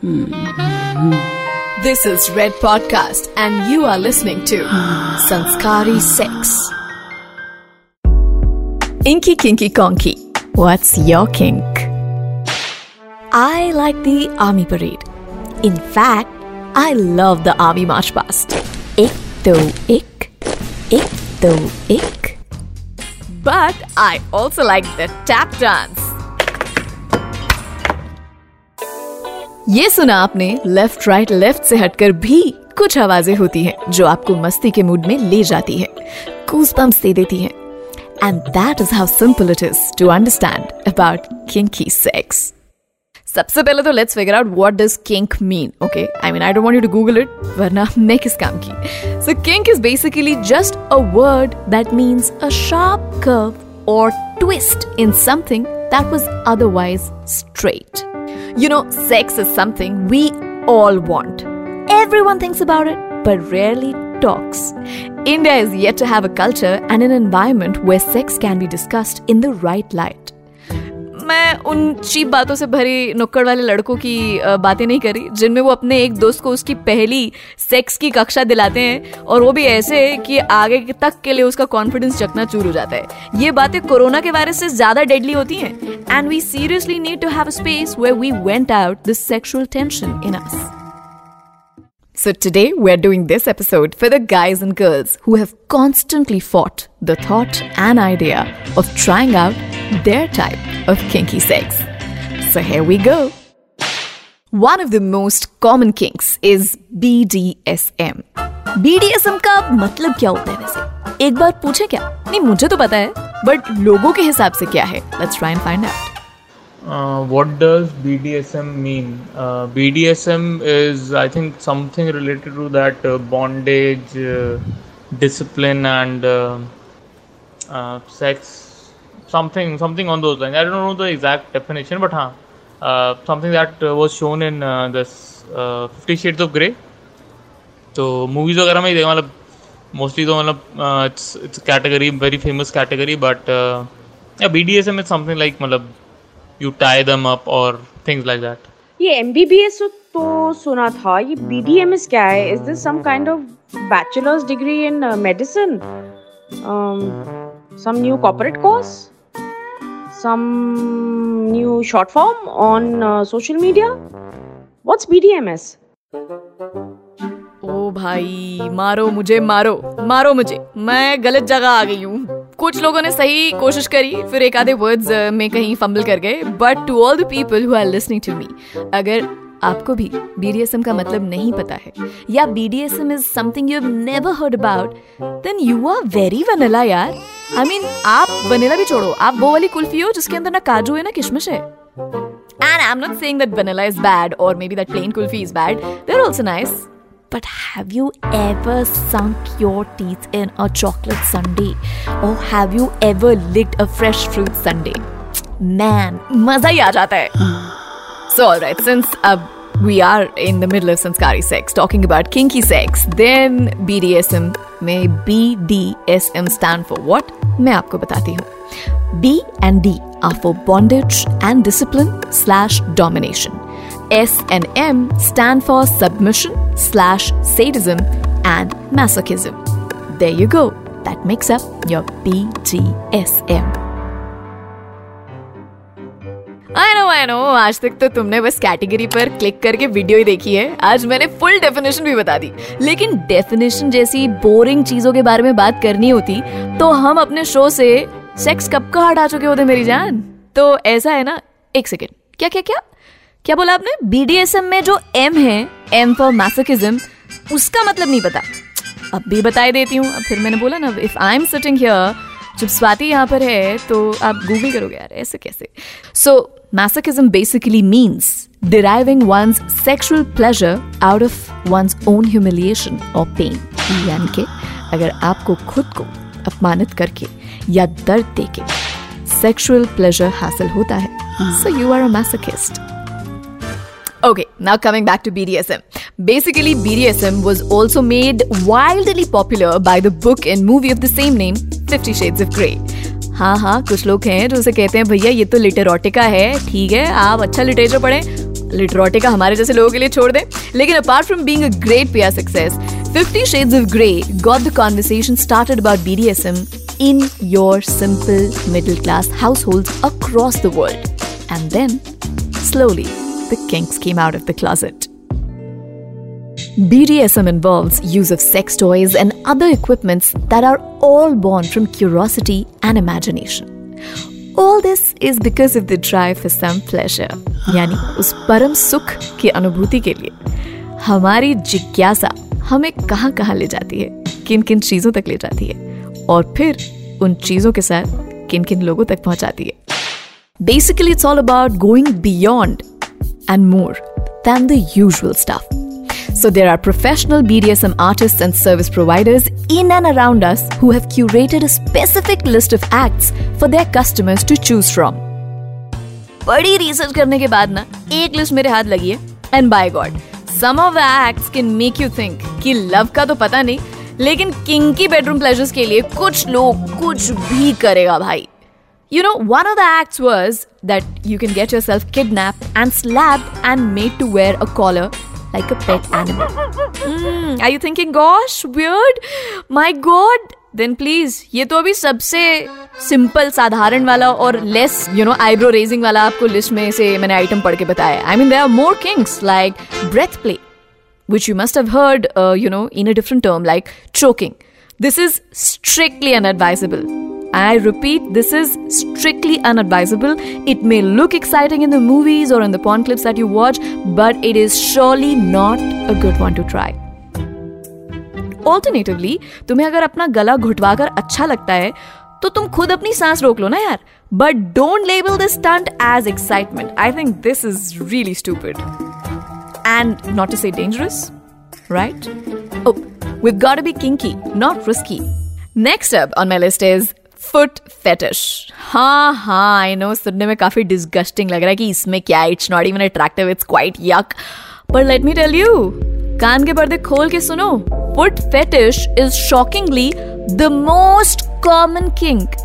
Hmm. This is Red Podcast, and you are listening to Sanskari Sex. Inky Kinky Konky, what's your kink? I like the army parade. In fact, I love the army march past. Ik do ik, ik do ik. But I also like the tap dance. ये सुना आपने left right left से हटकर भी कुछ आवाज़ें होती हैं, जो आपको मस्ती के मूड में ले जाती है कूज दे देती हैं। And that is how simple it is to understand about kinky sex सबसे पहले तो let's figure out what does kink mean okay I mean I don't want you to Google it वरना मैं किस काम की? So kink is basically just a word that means a sharp curve और twist in something that was otherwise straight You know, sex is something we all want. Everyone thinks about it, but rarely talks. India is yet to have a culture and an environment where sex can be discussed in the right light. मैं उन cheap बातों से भरी नुक्कड़ वाले लड़कों की बातें नहीं करी जिनमें वो अपने एक दोस्त को उसकी पहली सेक्स की कक्षा दिलाते हैं और वो भी ऐसे कि आगे तक के लिए उसका कॉन्फिडेंस चकना चूर हो जाता है। ये बातें कोरोना के वायरस से ज़्यादा डेडली होती हैं। And we seriously need to have space where we vent out this sexual tension in us So, today we're doing this episode for the guys and girls who have constantly fought the thought and idea of trying out their type. of kinky sex. So here we go. One of the most common kinks is BDSM. BDSM का मतलब क्या होता है वैसे एक बार पूछे क्या नहीं मुझे तो पता है बट लोगों के हिसाब से क्या है let's try and find out Uh, what does BDSM mean? Uh, BDSM is, I think, something related to that uh, bondage, uh, discipline, and uh, uh, sex something something on those lines. I don't know the exact definition, but huh, uh, something that was shown in uh, this uh, Fifty Shades of Grey. तो movies वगैरह में ही देखा मतलब mostly तो मतलब it's it's category very famous category but या B D S M is something like मतलब यू टाई दम अप और थिंग्स लाइक दैट ये एम बी बी एस तो सुना था ये बी डी एम एस क्या है is this some kind of bachelor's degree in medicine some new corporate course some new short form on uh, social media? What's BDMS? ओ भाई मारो मुझे मारो मारो मुझे मैं गलत जगह आ गई हूँ कुछ लोगों ने सही कोशिश करी फिर एक आधे वर्ड्स में कहीं फंबल कर गए but to all the people who are listening to me अगर आपको भी बीडीएसएम का मतलब नहीं पता है या BDSM is something you have never heard about then you are very vanilla यार I mean, आप वनीला भी छोड़ो आप वो वाली कुल्फी हो जिसके अंदर ना काजू है ना किशमिश है And I'm not saying that vanilla is bad or maybe that plain kulfi is bad. They're also nice. But have you ever sunk your teeth in a chocolate sundae? Or have you ever licked a fresh fruit sundae? Man, मज़ा ही आ जाता है. So, alright, since uh, we are in the middle of Sanskari sex, talking about kinky sex, then BDSM may BDSM stand for what? मैं आपको बताती हूँ B and D are for bondage and discipline slash domination. S and M stand for submission slash sadism and masochism. There you go. That makes up your BDSM. I know आज तक तो तुमने बस category पर click करके video ही देखी है। आज मैंने फुल डेफिनेशन भी बता दी। लेकिन डेफिनेशन जैसी बोरिंग चीज़ों के बारे में बात करनी होती तो हम अपने शो से सेक्स कब का हटा चुके होते मेरी जान? तो ऐसा है ना, एक सेकेंड क्या क्या क्या? क्या बोला आपने? बीडीएसएम में जो एम है एम फॉर मैसोकिज्म उसका मतलब नहीं पता। अब भी बताई देती हूँ। अब फिर मैंने बोला ना if I am sitting here जब स्वाति यहाँ पर है तो आप गूगल करोगे यार, ऐसे कैसे? सो Masochism basically means deriving one's sexual pleasure out of one's own humiliation or pain. यानी कि अगर आपको खुद को अपमानित करके या दर्द देके सेक्सुअल प्लेजर हासिल होता है so you are a masochist Okay, now coming back to BDSM. Basically, BDSM was also made wildly popular by the book and movie of the same name, Fifty Shades of Grey. हाँ हाँ कुछ लोग हैं जो उसे कहते हैं भैया ये तो लिटरोटिका है ठीक है आप अच्छा लिटरेचर पढ़े लिटरोटे का हमारे जैसे लोगों के लिए छोड़ दें लेकिन apart from being a great peer success 50 Shades of Grey got the conversation started about BDSM in your simple middle class households across the world. And then, slowly, the kinks came out of the closet. BDSM involves use of sex toys and other equipments that are all born from curiosity and imagination. All this is because of the drive for some pleasure, यानी उस परम सुख की अनुभूति के लिए हमारी जिज्ञासा हमें कहाँ कहाँ ले जाती है किन किन चीजों तक ले जाती है और फिर उन चीजों के साथ किन किन लोगों तक पहुंचाती है basically it's all about going beyond and more than the usual stuff. So there are professional BDSM artists and service providers in and around us who have curated a specific list of acts for their customers to choose from. बड़ी research करने के बाद ना एक list मेरे हाथ लगी है and by God some of the acts can make you think कि लव का तो पता नहीं लेकिन किंग की बेडरूम प्लेजर्स के लिए कुछ लोग कुछ भी करेगा भाई You know, one of the acts was that you can get yourself kidnapped and slapped and made to wear a collar like a pet animal. Hmm, are you thinking, gosh, weird? My God! Then please, ये तो अभी सबसे simple साधारण वाला और less you know eyebrow raising वाला आपको list में से मैंने आइटम पढ़ के बताया I mean there are more kinks like breath play which you must heard you know in a different term like choking this is strictly unadvisable I repeat, this is strictly unadvisable. It may look exciting in the movies or in the porn clips that you watch, but it is surely not a good one to try. Alternatively, तुम्हें अगर अपना गला घुटवा कर अच्छा लगता है तो तुम खुद अपनी सांस रोक लो ना यार but don't label this stunt as excitement I think this is really stupid and not to say dangerous, right? Oh, we've got to be kinky, not risky. Next up on my list is foot fetish हाँ हाँ I know सुनने में काफ़ी disgusting लग रहा है कि इसमें क्या it's not even attractive it's quite yuck पर लेट मी टेल यू कान के पर्दे खोल के सुनो foot fetish is shockingly the most common kink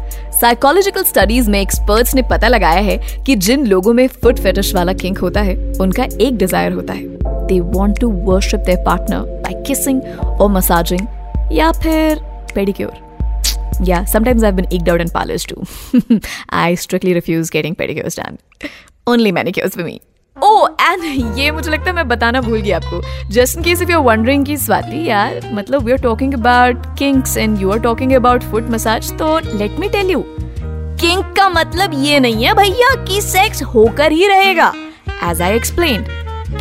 psychological studies में एक्सपर्ट्स ने पता लगाया है कि जिन लोगों में फुट फेटिश वाला किंक होता है, उनका एक डिज़ायर होता है। They want to worship their partner by kissing और मसाजिंग या फिर pedicure Yeah, sometimes I've been eked out in parlors too. I strictly refuse getting pedicures done. Only manicures for me. Oh, and ये मुझे लगता है मैं बताना भूल गई आपको just in case if you are wondering की स्वाति यार मतलब we are talking about kinks and you are talking about foot massage तो let me tell you kink का मतलब ये नहीं है भैया कि सेक्स होकर ही रहेगा as I explain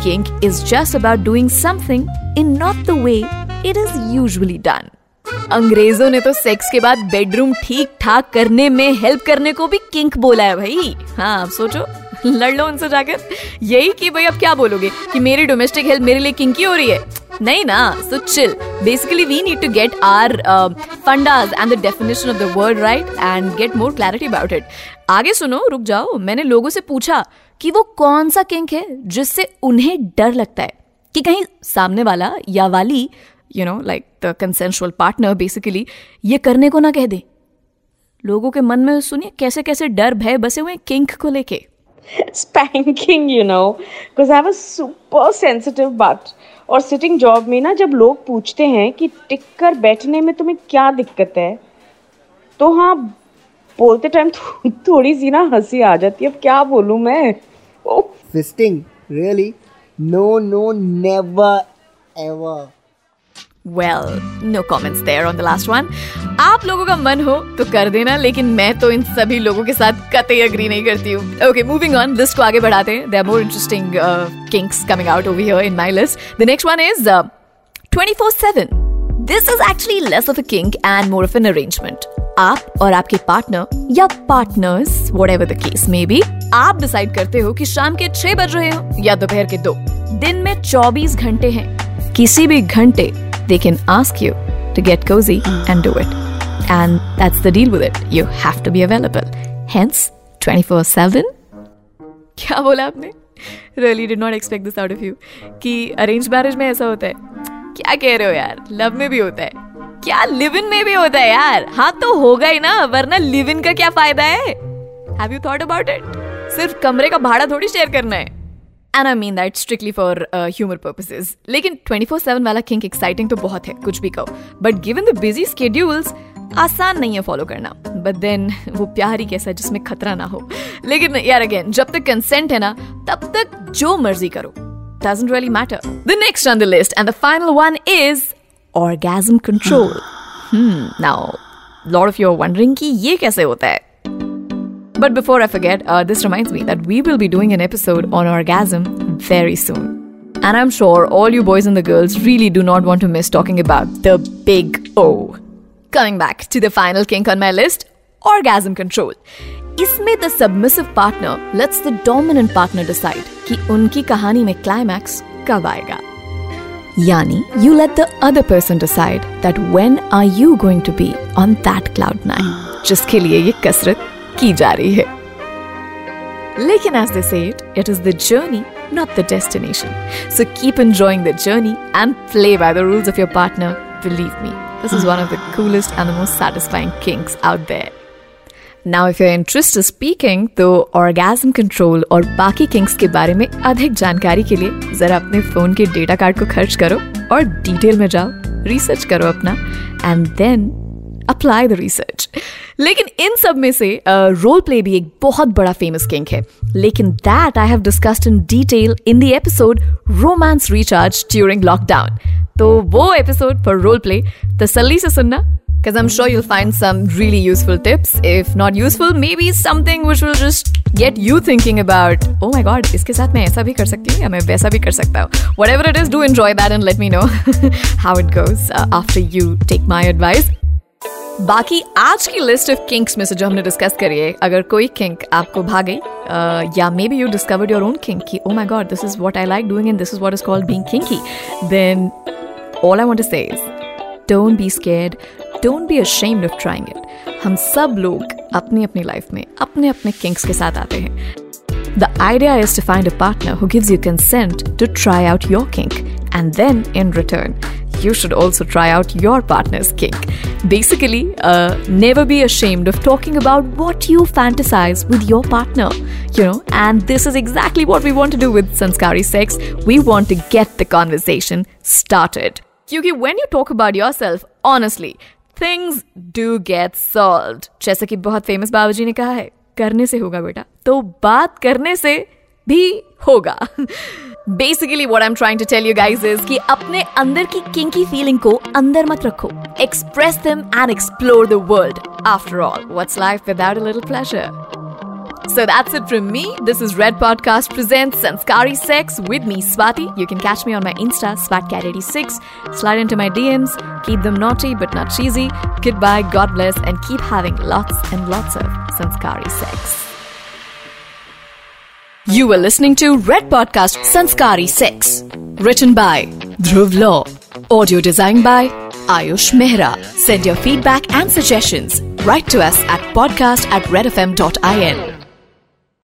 kink is just about doing something in not the way it is usually done अंग्रेज़ों ने तो सेक्स के बाद बेडरूम ठीक ठाक करने में हेल्प करने को भी किंक बोला है भाई। हाँ आप सोचो। लड़ लो उनसे जाकर। यही कि भाई, अब क्या बोलोगे? कि मेरी डोमेस्टिक हेल्प मेरे लिए किंकी हो रही है? नहीं ना so chill basically we need to get our fundas and the definition of the word right and get more clarity about it आगे सुनो, रुक जाओ। मैंने लोगों से पूछा कि वो कौन सा किंक है जिससे उन्हें डर लगता है? कि कहीं सामने वाला या वाली you know like the consensual partner basically ये करने को ना कह दे लोगों के मन में सुनिए कैसे कैसे डर भय बसे हुए किंक को लेके spanking, you know, because I have a super sensitive butt. और सिटिंग जॉब में ना जब लोग पूछते हैं कि टिक कर बैठने में तुम्हें क्या दिक्कत है तो हाँ बोलते टाइम थो, थोड़ी सी ना हँसी आ जाती है अब क्या बोलूँ मैं Fisting? Really? No, no, never, ever. Well no comments there on the last one आप लोगों का मन हो तो कर देना, लेकिन मैं तो इन सभी लोगों के साथ कतई अग्री नहीं करती हूँ। ओके मूविंग ऑन लिस्ट को आगे बढ़ाते हैं। They are more interesting kinks coming out over here in my list the next one is 24/7 this is actually less of a kink and more of an arrangement आप और आपके partner या partners whatever the case may be आप decide करते हो कि शाम के छह बज रहे हो या दोपहर के दो। दिन में 24 घंटे हैं। किसी भी घंटे they can ask you to get cozy and do it. And that's the deal with it. You have to be available. Hence, 24 7. क्या बोला आपने really did not expect this out of you कि अरेंज मैरिज में ऐसा होता है क्या कह रहे हो यार लव में भी होता है क्या लिव इन में भी होता है यार हाँ तो होगा ही ना वरना लिव इन का क्या फायदा है have you thought about it सिर्फ कमरे का भाड़ा थोड़ी शेयर करना है and I mean that strictly for humour purposes लेकिन 24/7 वाला किंक एक्साइटिंग तो बहुत है कुछ भी कहो। But given the busy schedules आसान नहीं है फॉलो करना। बट देन वो प्यार ही कैसा जिसमें खतरा ना हो। लेकिन यार अगेन जब तक कंसेंट है ना तब तक जो मर्ज़ी करो। Doesn't really matter. The next on the list and the final one is orgasm control. hmm, now, a lot of you are wondering कि ये कैसे होता है? but before I forget, uh, this reminds me that we will be doing an episode on orgasm very soon. And I'm sure all you boys and the girls really do not want to miss talking about the big O. Coming back to the final kink on my list orgasm control. इसमें the submissive partner lets the dominant partner decide कि उनकी कहानी में climax कब आएगा यानी you let the other person decide that when are you going to be on that cloud nine जिसके लिए ये कसरत की जा रही है। लेकिन as said it is the journey not the destination so keep enjoying the journey and play by the rules of your partner believe me this is one of the coolest and the most satisfying kinks out there now if your interest is speaking तो orgasm control और बाकी Kings के बारे में अधिक जानकारी के लिए जरा अपने फ़ोन के डेटा कार्ड को खर्च करो और डिटेल में जाओ रिसर्च करो अपना and then apply the research लेकिन इन सब में से रोल uh, प्ले भी एक बहुत बड़ा फ़ेमस किंग है लेकिन that I have discussed in detail in the episode romance recharge during lockdown तो वो एपिसोड फॉर रोल प्ले तसल्ली से सुनना because I'm sure you'll find some really useful tips. If not useful, maybe something which will just get you thinking about, oh my god, इसके साथ मैं ऐसा भी कर सकती हूँ या मैं वैसा भी कर सकता हूँ. Whatever it is, do enjoy that and let me know how it goes uh, after you take my advice. बाकी आज की लिस्ट ऑफ़ किंक्स में से जो हमने डिस्कस करी है अगर कोई किंक आपको भागे या maybe you discovered your own kink की ओ my God this is what I like doing and this is what is called being kinky then all I want to say is don't be scared don't be ashamed of trying it हम सब लोग अपनी अपनी life में अपने अपने kinks के साथ आते हैं। The idea is to find a partner who gives you consent to try out your kink, and then in return, you should also try out your partner's kink. Basically, uh, never be ashamed of talking about what you fantasize with your partner. You know, and this is exactly what we want to do with Sanskari Sex. We want to get the conversation started. Because when you talk about yourself, honestly, things do get solved. जैसा कि बहुत famous बाबूजी ने कहा है करने से होगा बेटा तो बात करने से भी होगा Basically what I am trying to tell you guys is कि अपने अंदर की किंकी फीलिंग को अंदर मत रखो express them and explore the world after all what's life without a little pleasure So that's it from me. This is Red Podcast presents Sanskari Sex with me, Swati. You can catch me on my Insta, SwatCat86. Slide into my DMs. Keep them naughty but not cheesy. Goodbye, God bless, and keep having lots and lots of Sanskari Sex. You were listening to Red Podcast Sanskari Sex. Written by Dhruv Law. Audio designed by Ayush Mehra. Send your feedback and suggestions. Write to us at podcast at redfm.in.